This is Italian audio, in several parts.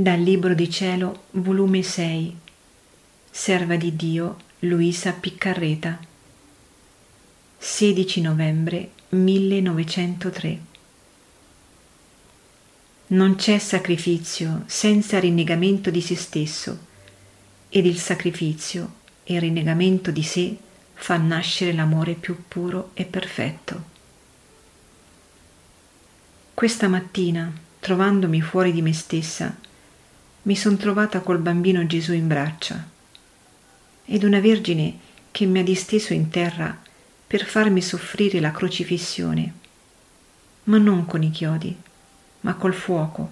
Dal Libro di Cielo, volume 6, Serva di Dio Luisa Piccarreta, 16 novembre 1903. Non c'è sacrificio senza rinnegamento di se stesso, ed il sacrificio e il rinnegamento di sé fa nascere l'amore più puro e perfetto. Questa mattina, trovandomi fuori di me stessa, mi son trovata col bambino Gesù in braccia ed una Vergine che mi ha disteso in terra per farmi soffrire la crocifissione, ma non con i chiodi, ma col fuoco,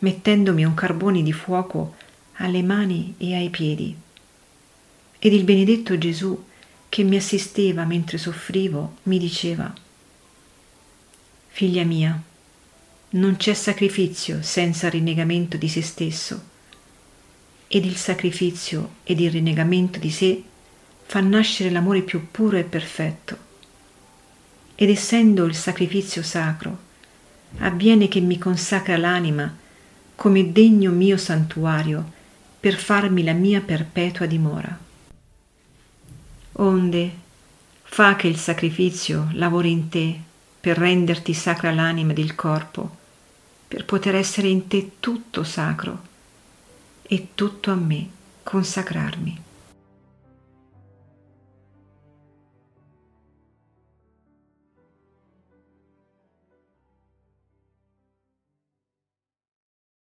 mettendomi un carbone di fuoco alle mani e ai piedi. Ed il benedetto Gesù che mi assisteva mentre soffrivo mi diceva, Figlia mia, non c'è sacrificio senza rinnegamento di se stesso ed il sacrificio ed il rinnegamento di sé fa nascere l'amore più puro e perfetto. Ed essendo il sacrificio sacro, avviene che mi consacra l'anima come degno mio santuario per farmi la mia perpetua dimora. Onde, fa che il sacrificio lavori in te per renderti sacra l'anima ed il corpo, per poter essere in te tutto sacro e tutto a me consacrarmi.